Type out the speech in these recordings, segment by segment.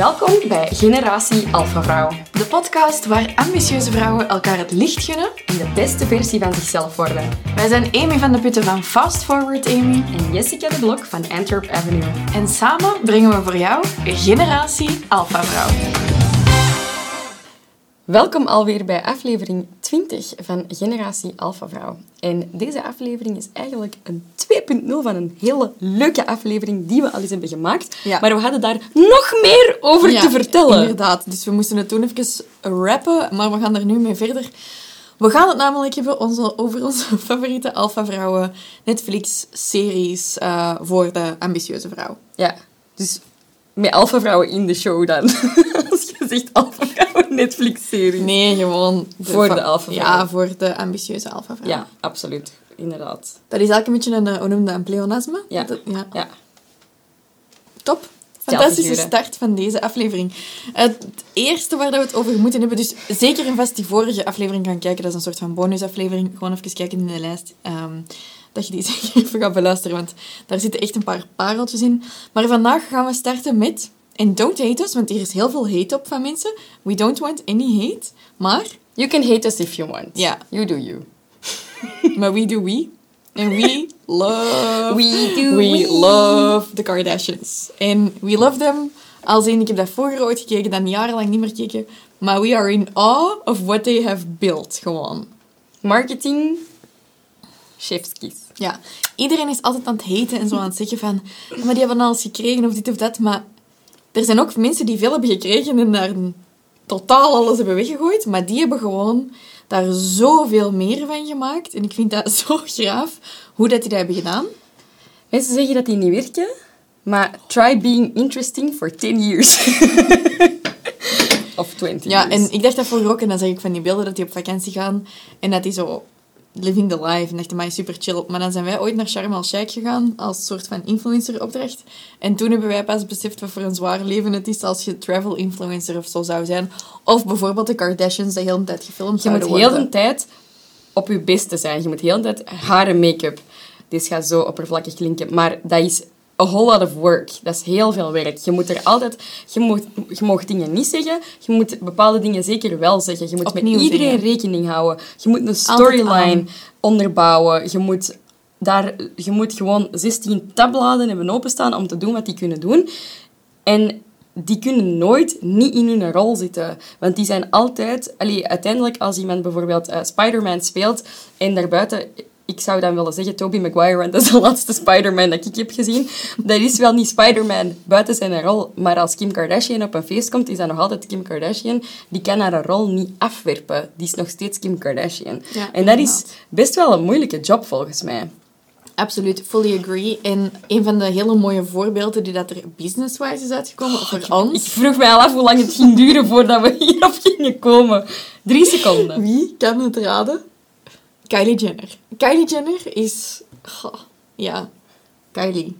Welkom bij Generatie Alpha Vrouw. De podcast waar ambitieuze vrouwen elkaar het licht gunnen. En de beste versie van zichzelf worden. Wij zijn Amy van de Putten van Fast Forward Amy. En Jessica de Blok van Antwerp Avenue. En samen brengen we voor jou Generatie Alpha Vrouw. Welkom alweer bij aflevering 20 van Generatie Alpha Vrouw. En deze aflevering is eigenlijk een 2.0 van een hele leuke aflevering die we al eens hebben gemaakt. Ja. Maar we hadden daar nog meer over Ja, te vertellen. Inderdaad. Dus we moesten het toen even rappen, maar we gaan er nu mee verder. We gaan het namelijk hebben onze, over onze favoriete Alpha Vrouwen Netflix-series eh, voor de ambitieuze vrouw. Ja, dus met Alpha Vrouwen in de show dan. Als je zegt Alpha Netflix-serie. Nee, gewoon... Voor de Alpha Ja, voor de ambitieuze Vrouw. Ja, absoluut. Inderdaad. Dat is eigenlijk een beetje een, eh, hoe een pleonasme? Ja. Dat- ja. Ja. Top. Fantastische start van deze aflevering. Het eerste waar dat we het over moeten hebben, dus zeker en vast die vorige aflevering gaan kijken, dat is een soort van bonusaflevering. Gewoon even kijken in de lijst. ehm, dat je die zeker even gaat beluisteren, want daar zitten echt een paar pareltjes in. Maar vandaag gaan we starten met, en don't hate us, want hier is heel veel hate op van mensen. We don't want any hate, maar, You can hate us if you want. Ja. You do you. maar we do we. En we love... We do We we. love the Kardashians. En we love them. Als in, ik heb dat vroeger ooit gekeken, dan jarenlang niet meer gekeken. Maar we are in awe of what they have built, gewoon. Marketing. Chefskis. Ja, iedereen is altijd aan het haten en zo aan het zeggen van... "Ja, Maar die hebben alles gekregen of dit of dat. Maar er zijn ook mensen die veel hebben gekregen en daar totaal alles hebben weggegooid. Maar die hebben gewoon daar zoveel meer van gemaakt. En ik vind dat zo graaf hoe dat die dat hebben gedaan. Mensen zeggen dat die niet werken, maar try being interesting for 10 years. of 20 Ja, years. en ik dacht dat vroeger ook. En dan zag ik van die beelden dat die op vakantie gaan. En dat die zo living the life. En dacht, mij super chill. Maar dan zijn wij ooit naar Sharm el-Sheikh gegaan. Als soort van influencer-opdracht. En toen hebben wij pas beseft wat voor een zwaar leven het is als je travel influencer of zo zou zijn. Of bijvoorbeeld de Kardashians die de hele tijd gefilmd je moet heel de tijd op je beste zijn. Je moet heel de tijd haar en make-up. Dit gaat zo oppervlakkig klinken, maar dat is a whole lot of work. Dat is heel veel werk. Je moet er altijd... Je mag, je mag dingen niet zeggen. Je moet bepaalde dingen zeker wel zeggen. Je moet Opnieuw met iedereen rekening houden. Je moet een storyline onderbouwen. Je moet, daar, je moet gewoon 16 tabbladen hebben openstaan om te doen wat die kunnen doen. En die kunnen nooit niet in hun rol zitten. Want die zijn altijd... Allee, uiteindelijk, als iemand bijvoorbeeld eh, Spider-Man speelt en daarbuiten... Ik zou dan willen zeggen Tobey Maguire, want dat is de laatste Spider-Man dat ik heb gezien. Dat is wel niet Spider-Man buiten zijn rol. Maar als Kim Kardashian op een feest komt, is dat nog altijd Kim Kardashian. Die kan haar rol niet afwerpen. Die is nog steeds Kim Kardashian. Ja, en dat is best wel een moeilijke job, volgens mij. Absoluut, fully agree. En een van de hele mooie voorbeelden die dat er business-wise is uitgekomen voor Ik ons... vroeg mij al af hoe lang het ging duren voordat we hierop gingen komen. Drie seconden. Wie kan het raden? Kylie Jenner. Kylie Jenner is... ja, Kylie.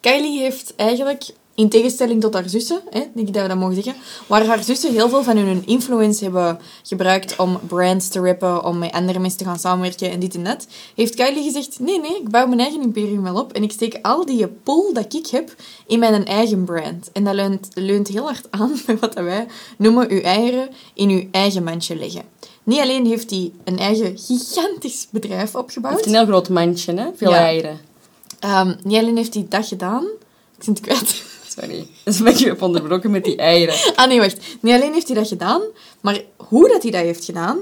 Kylie heeft eigenlijk, in tegenstelling tot haar zussen, hè, denk ik dat we dat mogen zeggen, waar haar zussen heel veel van hun influence hebben gebruikt om brands te rappen, om met andere mensen te gaan samenwerken en dit en dat, heeft Kylie gezegd, nee, nee, ik bouw mijn eigen imperium wel op en ik steek al die pool dat ik heb in mijn eigen brand. En dat leunt, leunt heel hard aan bij wat wij noemen uw eieren in uw eigen mandje leggen. Niet alleen heeft hij een eigen gigantisch bedrijf Hij opgebouwd, heeft een heel groot mandje, hè? Veel Ja. eieren. Ehm, niet alleen heeft hij dat gedaan. Ik zit het kwijt. Sorry. Dat is een beetje op onderbroken met die eieren. Ah nee, wacht. Niet alleen heeft hij dat gedaan, maar hoe dat hij dat heeft gedaan,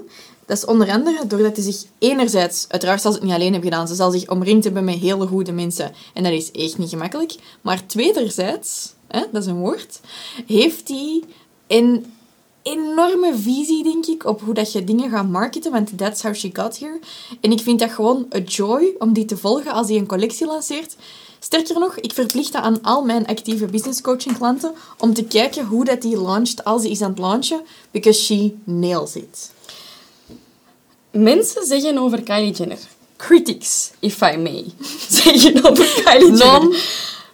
dat is onder andere doordat hij zich enerzijds, uiteraard zal ze het niet alleen hebben gedaan, ze zal zich omringd hebben met hele goede mensen. En dat is echt niet gemakkelijk. Maar tweederzijds, hè, dat is een woord, heeft hij een enorme visie, denk ik, op hoe dat je dingen gaat marketen, want that's how she got here. En ik vind dat gewoon een joy om die te volgen als hij een collectie lanceert. Sterker nog, ik verplicht dat aan al mijn actieve business coaching klanten om te kijken hoe dat die launcht als hij is aan het launchen, because she nails it. Mensen zeggen over Kylie Jenner. Critics, if I may. Zeggen over Kylie Jenner.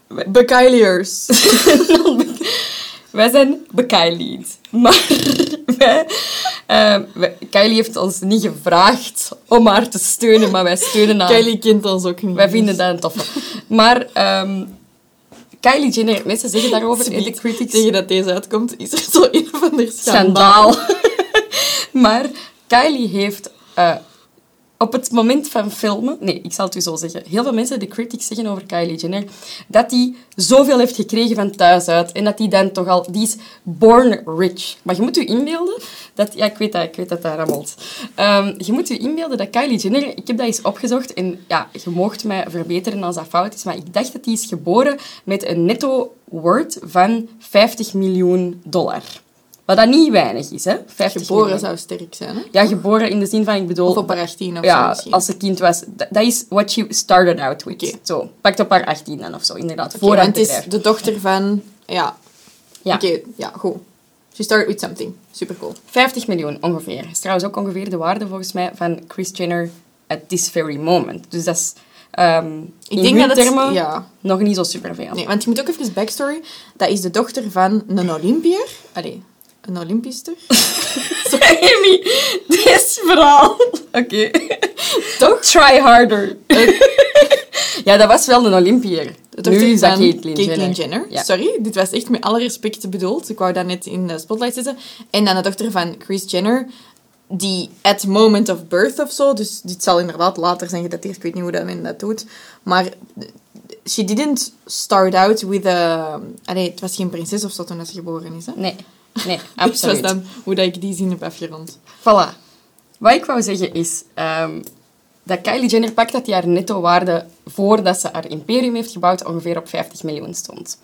Non-bekyliers. Wij zijn bekijlied. Maar wij, eh, wij- Kylie heeft ons niet gevraagd om haar te steunen, maar wij steunen haar. Kylie kent ons ook niet. Wij vinden dat een toffe. Maar ehm, Kylie Jenner, mensen zeggen daarover in de critics. Tegen dat deze uitkomt, is er zo een of ander Schandaal. schandaal. maar Kylie heeft eh, op het moment van filmen... Nee, ik zal het u zo zeggen. Heel veel mensen, de critics, zeggen over Kylie Jenner dat hij zoveel heeft gekregen van thuis uit. En dat hij dan toch al... Die is born rich. Maar je moet u inbeelden dat... Ja, ik weet dat, ik weet dat dat rammelt. Ehm, je moet u inbeelden dat Kylie Jenner... Ik heb dat eens opgezocht en ja, je moogt mij verbeteren als dat fout is. Maar ik dacht dat hij is geboren met een netto worth van 50 miljoen dollar. Wat dat niet weinig is, hè? 50 Geboren miljoen. zou sterk zijn, hè? Ja, geboren in de zin van, ik bedoel... Of op haar 18 of zo ja, misschien. als ze kind was. Dat is what she started out with. Zo, pakt op haar 18 dan of zo, inderdaad. Voor want het het is de dochter van... Ja. Ja. Oké, ja, goed. She started with something. Super cool. 50 miljoen ongeveer. is trouwens ook ongeveer de waarde volgens mij van Kris Jenner at this very moment. Dus dat is ehm Ik in denk dat het- termen ja. nog niet zo superveel. Nee, want je moet ook even backstory. Dat is de dochter van een Olympiër. Allee, een Olympister. Amy, dit verhaal. Oké. Toch? Try harder. ja, dat was wel een Olympiër. De dochter Nu is dat Caitlyn Jenner. Ja. Sorry, dit was echt met alle respect bedoeld. Ik wou dat net in de spotlight zetten. En dan de dochter van Kris Jenner, die at moment of birth of zo, dus dit zal inderdaad later zijn gedateerd, ik weet niet hoe dat men dat doet, maar she didn't start out with a... Allee, het was geen prinses of zo toen ze geboren is, hè? Nee, nee, Dat was absoluut. dan hoe dat ik die zin heb afgerond. Voilà. Wat ik wou zeggen is ehm, dat Kylie Jenner pakt dat die haar netto-waarde voordat ze haar imperium heeft gebouwd ongeveer op 50 miljoen stond.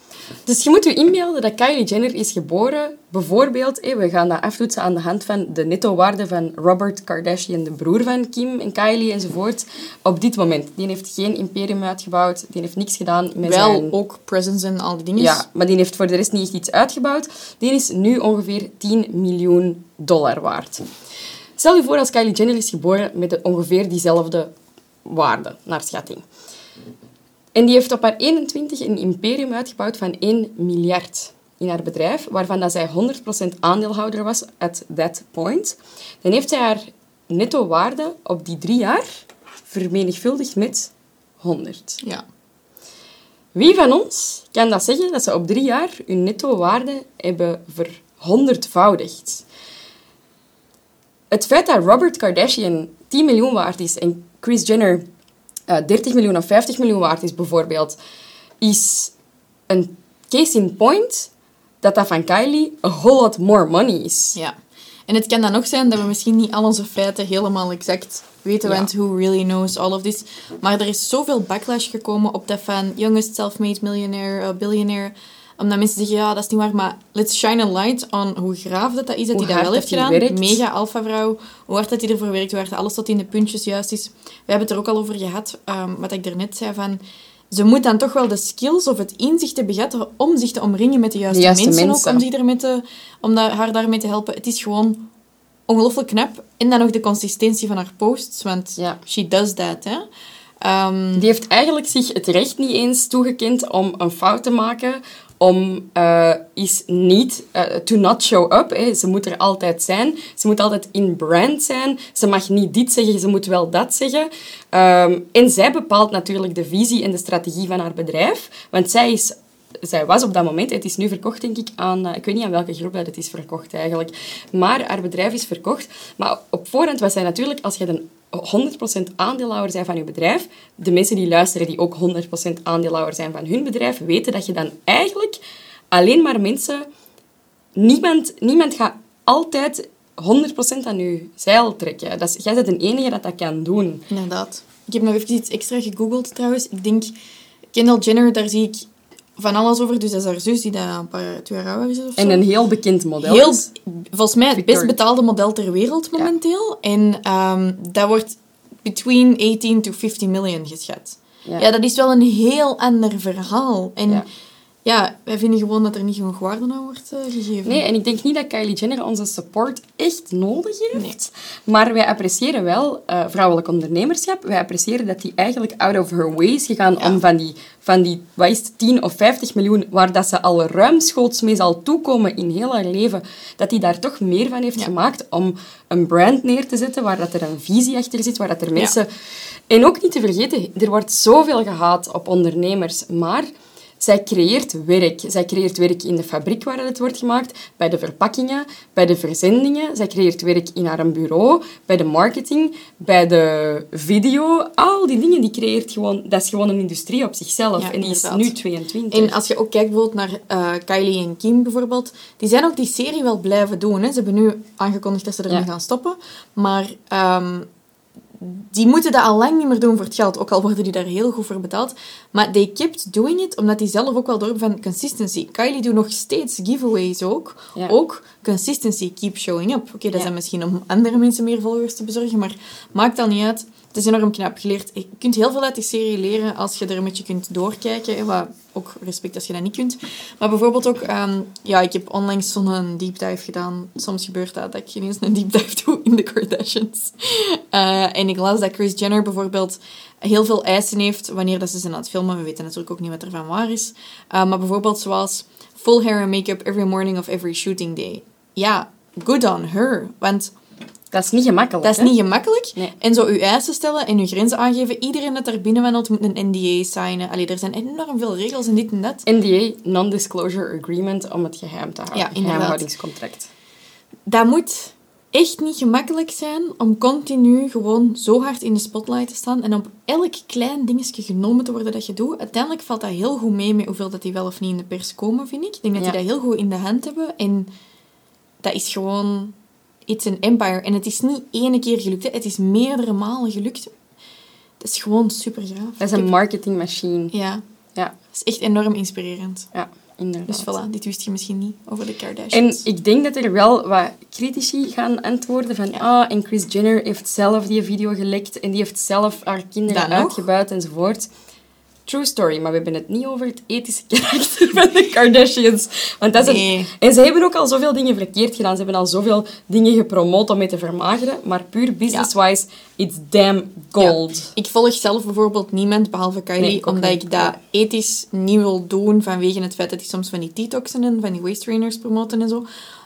Dus je moet je inbeelden dat Kylie Jenner is geboren, bijvoorbeeld, hé, we gaan dat aftoetsen aan de hand van de netto-waarde van Robert Kardashian, de broer van Kim en Kylie enzovoort, op dit moment. Die heeft geen imperium uitgebouwd, die heeft niks gedaan met Wel zijn... ook presence en al die dingen. Ja, maar die heeft voor de rest niet echt iets uitgebouwd. Die is nu ongeveer 10 miljoen dollar waard. Stel je voor als Kylie Jenner is geboren met de- ongeveer diezelfde waarde, naar schatting. En die heeft op haar 21 een imperium uitgebouwd van 1 miljard in haar bedrijf, waarvan dat zij 100% aandeelhouder was at that point. Dan heeft zij haar netto waarde op die drie jaar vermenigvuldigd met 100. Ja. Wie van ons kan dat zeggen, dat ze op drie jaar hun netto-waarde hebben verhonderdvoudigd? Het feit dat Robert Kardashian 10 miljoen waard is en Kris Jenner eh, 30 miljoen of 50 miljoen waard is, bijvoorbeeld, is een case in point dat dat van Kylie a whole lot more money is. Ja. En het kan dan ook zijn dat we misschien niet al onze feiten helemaal exact weten, Ja. want who really knows all of this. Maar er is zoveel backlash gekomen op dat van youngest self-made millionaire, uh, billionaire. Omdat mensen zeggen, ja, dat is niet waar, maar let's shine a light on hoe graaf dat, dat is, dat Hoe hij dat wel heeft gedaan. werkt. Mega alpha-vrouw. Hoe hard dat hij ervoor werkt, hoe hard alles tot in de puntjes juist is. We hebben het er ook al over gehad, ehm, wat ik daarnet zei van... Ze moet dan toch wel de skills of het inzicht hebben gehad om zich te omringen met de juiste, De juiste mensen, mensen. ook, om, zich ermee te, om haar daarmee te helpen. Het is gewoon ongelooflijk knap. En dan nog de consistentie van haar posts, want Ja. she does that, hè. Ehm, Die heeft eigenlijk zich het recht niet eens toegekend om een fout te maken, om eh, is niet eh, to not show up. Hè. Ze moet er altijd zijn. Ze moet altijd in brand zijn. Ze mag niet dit zeggen, ze moet wel dat zeggen. Ehm, en zij bepaalt natuurlijk de visie en de strategie van haar bedrijf, want zij is zij was op dat moment, het is nu verkocht denk ik aan, eh, ik weet niet aan welke groep dat het is verkocht eigenlijk, maar haar bedrijf is verkocht. Maar op voorhand was zij natuurlijk, als je een 100% aandeelhouder bent van je bedrijf, de mensen die luisteren die ook 100% aandeelhouder zijn van hun bedrijf, weten dat je dan eigenlijk alleen maar mensen, niemand, niemand gaat altijd 100% aan je zeil trekken. Dat is, jij bent de enige dat dat kan doen. Inderdaad. Ik heb nog even iets extra gegoogeld trouwens. Ik denk, Kendall Jenner, daar zie ik van alles over. Dus dat is haar zus, die daar een paar, twee jaar ouder is of zo. En een heel bekend model. Heel, volgens mij het best betaalde model ter wereld momenteel. En ehm, dat wordt between 18 to 50 million geschat. Ja. Ja. dat is wel een heel ander verhaal. En Ja. Ja, wij vinden gewoon dat er niet genoeg waarde aan wordt eh, gegeven. Nee, en ik denk niet dat Kylie Jenner onze support echt nodig heeft. Maar wij appreciëren wel eh, vrouwelijk ondernemerschap. Wij appreciëren dat die eigenlijk out of her way is gegaan Ja. om van die, van die wat is het, 10 of 50 miljoen, waar dat ze al ruimschoots mee zal toekomen in heel haar leven, dat die daar toch meer van heeft Ja. gemaakt om een brand neer te zetten waar dat er een visie achter zit, waar dat er mensen... En ook niet te vergeten, er wordt zoveel gehaat op ondernemers, maar zij creëert werk. Zij creëert werk in de fabriek waar het wordt gemaakt, bij de verpakkingen, bij de verzendingen. Zij creëert werk in haar bureau, bij de marketing, bij de video. Al die dingen die creëert gewoon... Dat is gewoon een industrie op zichzelf. Ja, en die is nu 22. En als je ook kijkt bijvoorbeeld naar eh, Kylie en Kim bijvoorbeeld, die zijn ook die serie wel blijven doen. Hè. Ze hebben nu aangekondigd dat ze ermee Ja. gaan stoppen. Maar ehm, die moeten dat al lang niet meer doen voor het geld, ook al worden die daar heel goed voor betaald. Maar they kept doing it, omdat die zelf ook wel door van consistency. Kylie doet nog steeds giveaways ook. Ja. Ook consistency, keep showing up. Oké, dat Ja. zijn misschien om andere mensen meer volgers te bezorgen, maar maakt dat niet uit. Het is enorm knap geleerd. Je kunt heel veel uit die serie leren als je er een beetje kunt doorkijken. Wat ook respect als je dat niet kunt. Maar bijvoorbeeld ook, ehm, ja, ik heb onlangs zo'n deep dive gedaan. Soms gebeurt dat, dat ik ineens een deep dive doe in de Kardashians. Eh, en ik las dat Kris Jenner bijvoorbeeld heel veel eisen heeft wanneer dat ze zijn aan het filmen. We weten natuurlijk ook niet wat er van waar is. Eh, maar bijvoorbeeld zoals full hair and make-up every morning of every shooting day. Ja, good on her. Want Dat is niet gemakkelijk. dat is hè? niet gemakkelijk. Nee. En zo uw eisen stellen en uw grenzen aangeven. Iedereen dat daar binnen wandelt moet een NDA signen. Allee, er zijn enorm veel regels en dit en dat. NDA, Non-Disclosure Agreement, om het geheim te houden. Ja, inderdaad. Geheimhoudingscontract. Dat moet echt niet gemakkelijk zijn om continu gewoon zo hard in de spotlight te staan en op elk klein dingetje genomen te worden dat je doet. Uiteindelijk valt dat heel goed mee met hoeveel dat die wel of niet in de pers komen, vind ik. Ik denk dat Ja. die dat heel goed in de hand hebben. En dat is gewoon... It's an empire. En het is niet ene keer gelukt. Hè. Het is meerdere malen gelukt. Dat is gewoon super gaaf. Dat is een marketingmachine. Ja, Ja, dat is echt enorm inspirerend. ja, inderdaad. Dus voilà, dit wist je misschien niet over de En Kardashians. ik denk dat er wel wat critici gaan antwoorden van ah, en Kris Jenner heeft zelf die video gelekt en die heeft zelf haar kinderen uitgebuit enzovoort. True story, maar we hebben het niet over het ethische karakter van de Kardashians. Want dat is Nee. een- En ze hebben ook al zoveel dingen verkeerd gedaan. Ze hebben al zoveel dingen gepromoot om mee te vermageren. Maar puur business-wise, it's damn gold. Ja. Ik volg zelf bijvoorbeeld niemand behalve Kylie, Nee, omdat niet. ik dat ethisch niet wil doen vanwege het feit dat hij soms van die detoxen en van die waist trainers promoten en zo.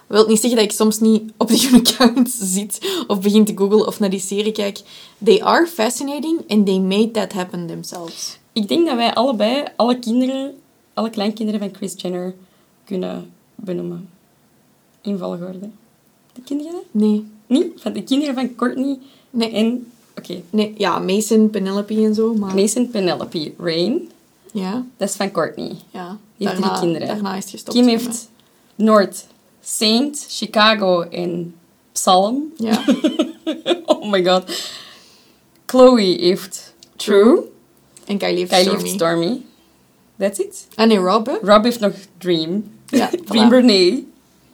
Dat wil niet zeggen dat ik soms niet op die accounts zit of begin te googlen of naar die serie kijk. They are fascinating and they made that happen themselves. Ik denk dat wij allebei, alle kinderen, alle kleinkinderen van Kris Jenner kunnen benoemen. In volgorde. De kinderen? Nee. Niet? Van de kinderen van Courtney Nee. en... Oké. nee. Ja, Mason, Penelope en zo, maar... Mason, Penelope, Rain. Ja, Dat is van Courtney. ja. Die heeft drie kinderen. Daarna is gestopt. Kim heeft North, Saint, Chicago en Psalm. Ja. oh my god. Chloe heeft True. En Kylie heeft Kylie Stormy. heeft Stormy. That's it. Ah nee, Rob, hè? Rob heeft nog Dream. Ja, Dream voilà. Renee.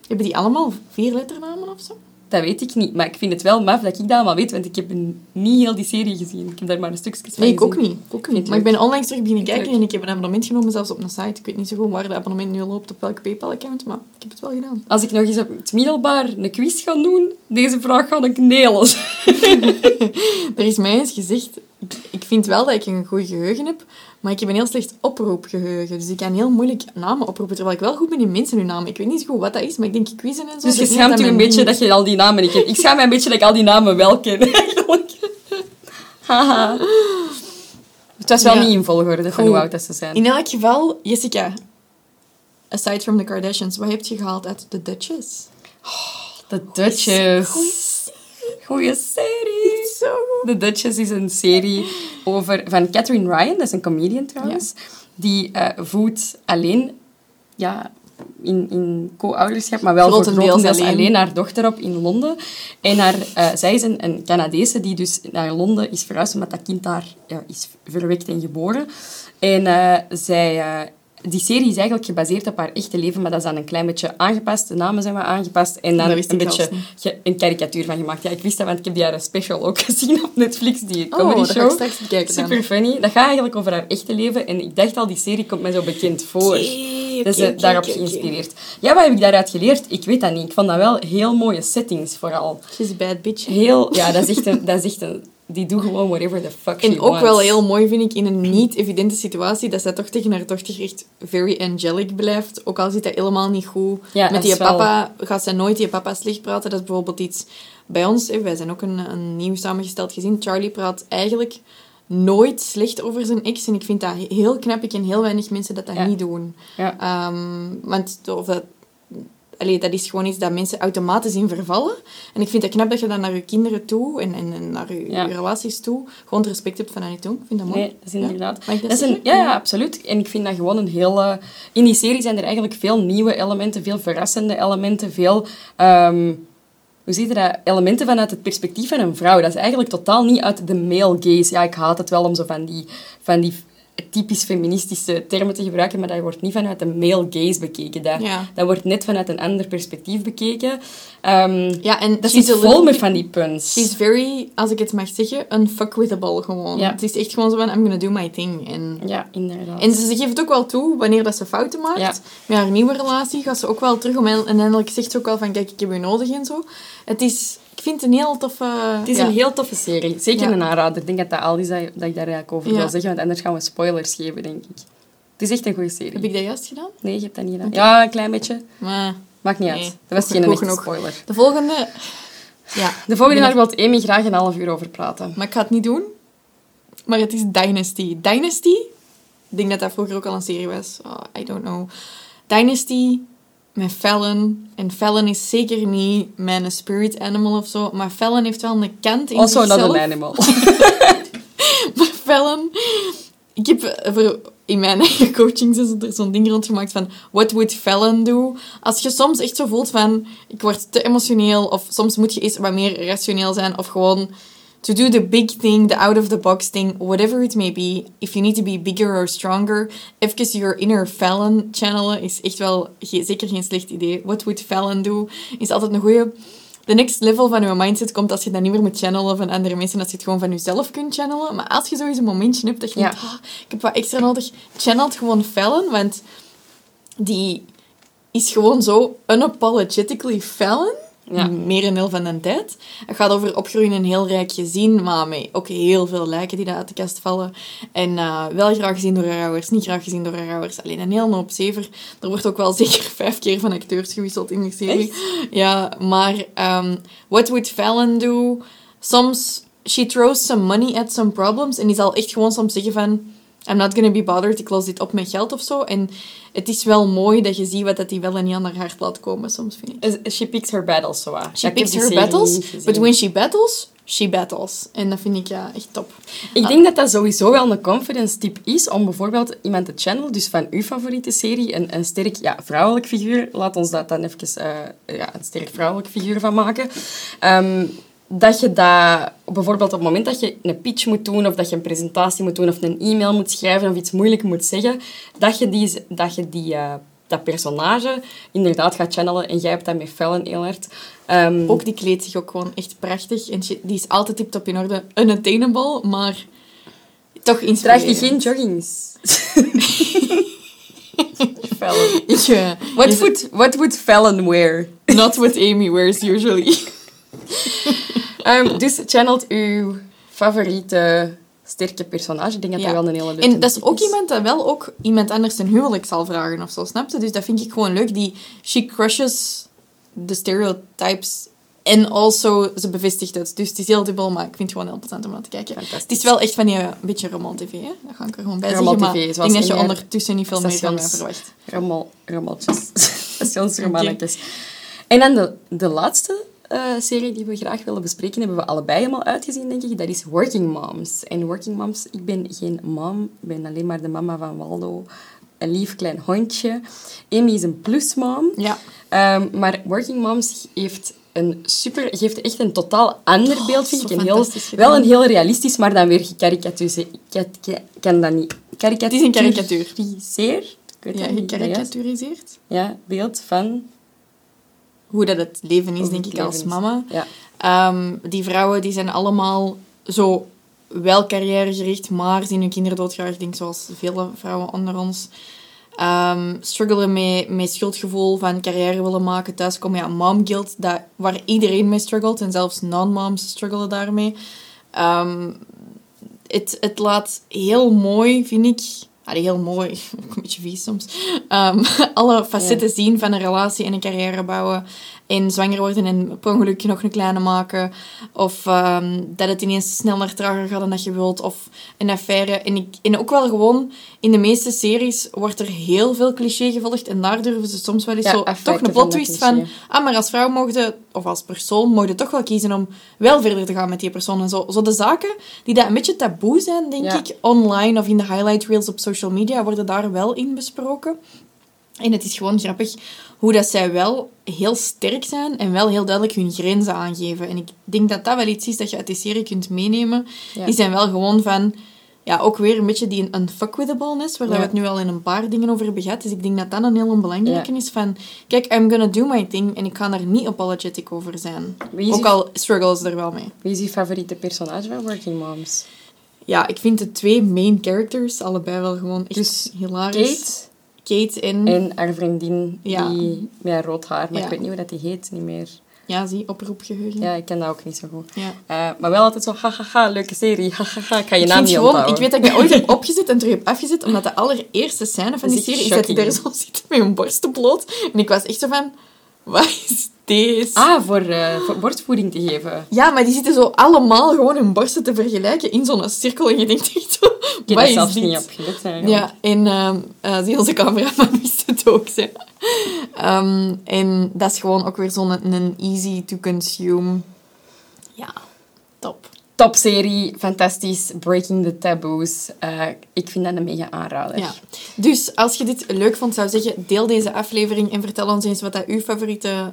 Hebben die allemaal vier letternamen of zo? Dat weet ik niet. Maar ik vind het wel maf dat ik dat allemaal weet, want ik heb niet heel die serie gezien. Ik heb daar maar een stukje van Nee, ik ook niet. Ik ook niet. Maar ik ben onlangs terug beginnen kijken en ik heb een abonnement genomen, zelfs op een site. Ik weet niet zo goed waar de abonnement nu loopt, op welk PayPal-account, maar ik heb het wel gedaan. Als ik nog eens op het middelbaar een quiz ga doen, deze vraag ga ik nelen. Er is mij eens gezegd, ik, vind wel dat ik een goed geheugen heb, maar ik heb een heel slecht oproepgeheugen. Dus ik kan heel moeilijk namen oproepen, terwijl ik wel goed ben in mensen hun namen. Ik weet niet goed wat dat is, maar ik denk quizzen en zo. Dus je schaamt je een beetje dat je al die namen niet kent. Ik schaam me een beetje dat ik al die namen wel ken, eigenlijk. Haha. Het was wel Ja. niet in volgorde van hoe oud dat ze zijn. In elk geval, Jessica, aside from the Kardashians, wat heb je gehaald uit The Duchess? The Duchess. Goeie Goeie serie. The Duchess is een serie over, van Catherine Ryan, dat is een comedian trouwens, die eh, voedt alleen, ja, in, in co-ouderschap, maar wel grotendeels alleen. alleen. haar dochter op in Londen. En haar, eh, zij is een, een Canadese die dus naar Londen is verhuisd, omdat dat kind daar ja, is verwekt en geboren. En eh, zij... die serie is eigenlijk gebaseerd op haar echte leven, maar dat is dan een klein beetje aangepast. De namen zijn wat aangepast. En dan een beetje een karikatuur van gemaakt. Ja, ik wist dat, want ik heb die haar special ook gezien op Netflix, die Oh, comedy show. straks bekijken dan. Super funny. Dat gaat eigenlijk over haar echte leven. En ik dacht al, die serie komt mij zo bekend voor. Is oké, eh, daarop geïnspireerd. Ja, wat heb ik daaruit geleerd? Ik weet dat niet. Ik vond dat wel heel mooie settings, vooral. She's a bad bitch. Heel... Ja, dat is echt een... Dat is echt een die doet gewoon whatever the fuck she En ook wants. wel heel mooi vind ik in een niet-evidente situatie dat zij toch tegen haar dochter echt very angelic blijft. Ook al zit dat helemaal niet goed. Ja, Met die wel- papa gaat zij nooit die papa slecht praten. Dat is bijvoorbeeld iets bij ons. hè, Wij zijn ook een, een nieuw samengesteld gezin. Charlie praat eigenlijk nooit slecht over zijn ex. En ik vind dat heel knap. Ik ken heel weinig mensen dat dat Ja. niet doen. Ja. Ehm, want of dat, allee, dat is gewoon iets dat mensen automatisch in vervallen. En ik vind het knap dat je dat naar je kinderen toe en, en, naar je, Ja. je relaties toe gewoon het respect hebt vanuit je tong. Ik vind dat mooi. Nee, dat is inderdaad. Mag ik dat dat is een, zeggen? ja, ja, absoluut. En ik vind dat gewoon een hele... In die serie zijn er eigenlijk veel nieuwe elementen, veel verrassende elementen, veel... ehm, hoe zie je dat? Elementen vanuit het perspectief van een vrouw. Dat is eigenlijk totaal niet uit de male gaze. Ja, ik haat het wel om zo van die, van die typisch feministische termen te gebruiken, maar dat wordt niet vanuit de male gaze bekeken. Dat, Ja. dat wordt net vanuit een ander perspectief bekeken. Ehm Ja, en dat is vol met van die puns. She's very, als ik het mag zeggen, unfuckwithable gewoon. Ja. Het is echt gewoon zo van, I'm gonna do my thing. En, Ja, inderdaad. en ze geeft ook wel toe, wanneer dat ze fouten maakt, Ja. met haar nieuwe relatie, gaat ze ook wel terug om en eindelijk zegt ze ook wel van, kijk, ik heb je nodig en zo. Het is, vind het een heel toffe... Het is ja. een heel toffe serie. Zeker een aanrader. Ik denk dat dat al is dat, ik daar eigenlijk over wil zeggen, want anders gaan we spoilers geven, denk ik. Het is echt een goede serie. Heb ik dat juist gedaan? Nee, je hebt dat niet gedaan. Ja, een klein beetje. Maar Maakt niet Nee. uit. Dat was geen echte spoiler. de volgende... Ja, De volgende daar wil Amy graag een half uur over praten. maar ik ga het niet doen. Maar het is Dynasty. Dynasty, ik denk dat dat vroeger ook al een serie was. Oh, I don't know. Dynasty met Fallon. En Fallon is zeker niet mijn spirit animal of zo. Maar Fallon heeft wel een kant in Also not zichzelf. an animal. Maar Fallon... Ik heb eh, voor, in mijn eigen coaching er zo'n ding rondgemaakt van... What would Fallon do? Als je soms echt zo voelt van... Ik word te emotioneel. Of soms moet je eens wat meer rationeel zijn. Of gewoon... To do the big thing, the out-of-the-box thing, whatever it may be. If you need to be bigger or stronger. Even your inner Fallon channelen is echt wel ge- zeker geen slecht idee. What would Fallon do? Is altijd een goeie de next level van je mindset komt als je dat niet meer moet channelen van andere mensen, als je het gewoon van jezelf kunt channelen. Maar als je eens een momentje hebt dat je Ja. denkt, ah, ik heb wat extra nodig, channelt gewoon Fallon, want die is gewoon zo unapologetically Fallon. Ja. Merendeel van de tijd. Het gaat over opgroeien in een heel rijk gezin, maar met ook heel veel lijken die daar uit de kast vallen. En eh, wel graag gezien door haar ouders, niet graag gezien door haar ouders. Alleen een heel hoop zever. Er wordt ook wel zeker vijf keer van acteurs gewisseld in die serie. Ja, maar ehm, what would Fallon do? Soms, she throws some money at some problems. En die zal echt gewoon soms zeggen van... I'm not gonna be bothered, ik los dit op met geld of zo. En het is wel mooi dat je ziet wat dat die wel en niet aan haar hart laat komen, soms vind ik. She picks her battles, zo. She picks her battles, but when she battles, she battles. En dat vind ik ja, echt top. Ik denk dat dat sowieso wel een confidence tip is om bijvoorbeeld iemand te channelen, dus van uw favoriete serie, een, een sterk ja, vrouwelijk figuur, laat ons dat dan even eh, ja, een sterk vrouwelijk figuur van maken. Ehm, dat je dat bijvoorbeeld op het moment dat je een pitch moet doen, of dat je een presentatie moet doen, of een e-mail moet schrijven, of iets moeilijk moet zeggen, dat je die, dat, je die eh, dat personage inderdaad gaat channelen. En jij hebt dat met Fallon heel hard. Ehm, Ook die kleedt zich ook gewoon echt prachtig. En die is altijd tip-top in orde. Unattainable, maar toch draag inspirerend. je geen joggings? Fallon. Ik, What would, what would Fallon wear? Not what Amy wears usually. Ehm, dus channelt uw favoriete sterke personage. Ik denk dat Ja. dat wel een hele leuke En dat is ook iemand dat wel ook iemand anders een huwelijk zal vragen of zo, snap je? Dus dat vind ik gewoon leuk. Die, she crushes the stereotypes en also ze bevestigt het. Dus het is heel dubbel, maar ik vind het gewoon heel plezant om naar te kijken. Het is wel echt van die eh, een beetje roman tv, hè? Dat ga ik er gewoon bij zeggen. Maar ik denk dat je ondertussen niet veel meer van mij verwacht. Rommel, rommeltjes. Stationsromannetjes. En dan de, de laatste serie die we graag willen bespreken, hebben we allebei helemaal uitgezien, denk ik. Dat is Working Moms. En Working Moms, ik ben geen mom. Ik ben alleen maar de mama van Waldo. Een lief klein hondje. Amy is een plusmom. Ja. Ehm, maar Working Moms heeft een super, geeft echt een totaal ander beeld, vind ik. Een heel, wel een heel realistisch, maar dan weer gekarikatuuriseerd. Ik kan dat niet. Het is een karikatuur. Karikaturiseerd? Ik weet Ja, gekarikaturiseerd. Ja, beeld van... Hoe dat het leven is, denk ik, als mama. Ja. Ehm, die vrouwen die zijn allemaal zo wel carrièregericht, maar zien hun kinderen doodgraag. Ik denk zoals vele vrouwen onder ons. Ehm struggelen met, met schuldgevoel van carrière willen maken. Thuis komen, ja, mom guilt, dat, waar iedereen mee struggelt. En zelfs non-moms struggelen daarmee. Ehm, het, het laat heel mooi, vind ik... Allee, heel mooi. Ook een beetje vies soms. Ehm, alle facetten zien van een relatie en een carrière bouwen. En zwanger worden en per ongeluk nog een kleine maken. Of ehm, dat het ineens sneller trager gaat dan dat je wilt. Of een affaire. En, ik, en ook wel gewoon, in de meeste series wordt er heel veel cliché gevolgd. En daar durven ze soms wel eens Ja, zo toch een plot twist van... Ah, maar als vrouw mogen, of als persoon, toch wel kiezen om wel verder te gaan met die persoon. En zo, zo de zaken die dat een beetje taboe zijn, denk Ja. ik, online of in de highlight reels op social media, worden daar wel in besproken. En het is gewoon grappig hoe dat zij wel heel sterk zijn en wel heel duidelijk hun grenzen aangeven. En ik denk dat dat wel iets is dat je uit die serie kunt meenemen. Ja. Die zijn wel gewoon van... Ja, ook weer een beetje die unfuckwithableness, waar Ja. we het nu al in een paar dingen over hebben gehad. Dus ik denk dat dat een heel belangrijke Ja. is van... Kijk, I'm gonna do my thing en ik ga daar niet apologetic over zijn. Ook al struggles er wel mee. Wie is je favoriete personage van Working Moms? Ja, ik vind de twee main characters allebei wel gewoon echt Dus hilarisch. Kate Kate en... en haar vriendin, Ja. die met rood haar, maar Ja. ik weet niet hoe dat die heet, niet meer. Ja, zie, oproepgeheugen. Ja, ik ken dat ook niet zo goed. Ja. Eh, maar wel altijd zo, hahaha, leuke serie, hahaha, ik ga je Ik, naam niet gewoon, onthouden. ik weet dat ik dat ooit heb opgezet en terug heb afgezet, omdat de allereerste scène van die serie is dat hij daar zo zit met een borsten bloot. En ik was echt zo van, wat is deze? Ah, voor, eh, voor borstvoeding te geven. Ja, maar die zitten zo allemaal gewoon hun borsten te vergelijken in zo'n cirkel. En je denkt echt zo, Ik heb zelfs dit? niet op gelet. eigenlijk. Ja, en ehm eh, zie onze cameraman wist het ook. Hè. Ehm, en dat is gewoon ook weer zo'n een easy to consume. Ja, top. Topserie, fantastisch, breaking the taboos. Eh, ik vind dat een mega aanrader. Ja. Dus als je dit leuk vond, zou zeggen, deel deze aflevering en vertel ons eens wat dat uw favoriete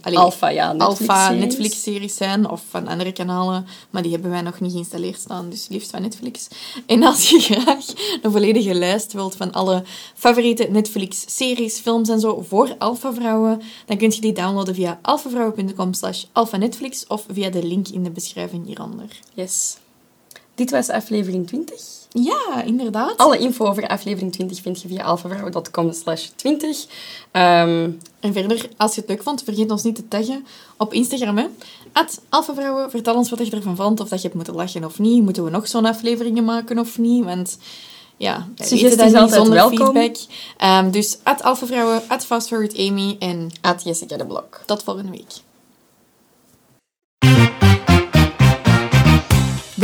allee, Alpha, ja, Netflix Alpha series. Netflix-series zijn. Of van andere kanalen. Maar die hebben wij nog niet geïnstalleerd staan. Dus liefst van Netflix. En als je graag een volledige lijst wilt van alle favoriete Netflix-series, films en zo voor Alpha-vrouwen, dan kun je die downloaden via alphavrouwen.com slash alphanetflix of via de link in de beschrijving hieronder. Yes. Dit was aflevering 20. Ja, inderdaad. Alle info over aflevering 20 vind je via alphavrouw.com slash 20. Ehm, En verder, als je het leuk vond, vergeet ons niet te taggen op Instagram. Hè. At Alphavrouwen, vertel ons wat je ervan vond. Of dat je hebt moeten lachen of niet. Moeten we nog zo'n afleveringen maken of niet? Want ja, Suggesties dat niet altijd zonder welkom. feedback. Ehm, dus at Alphavrouwen, at Fastforward Amy. En at Jessica de Blok. tot volgende week.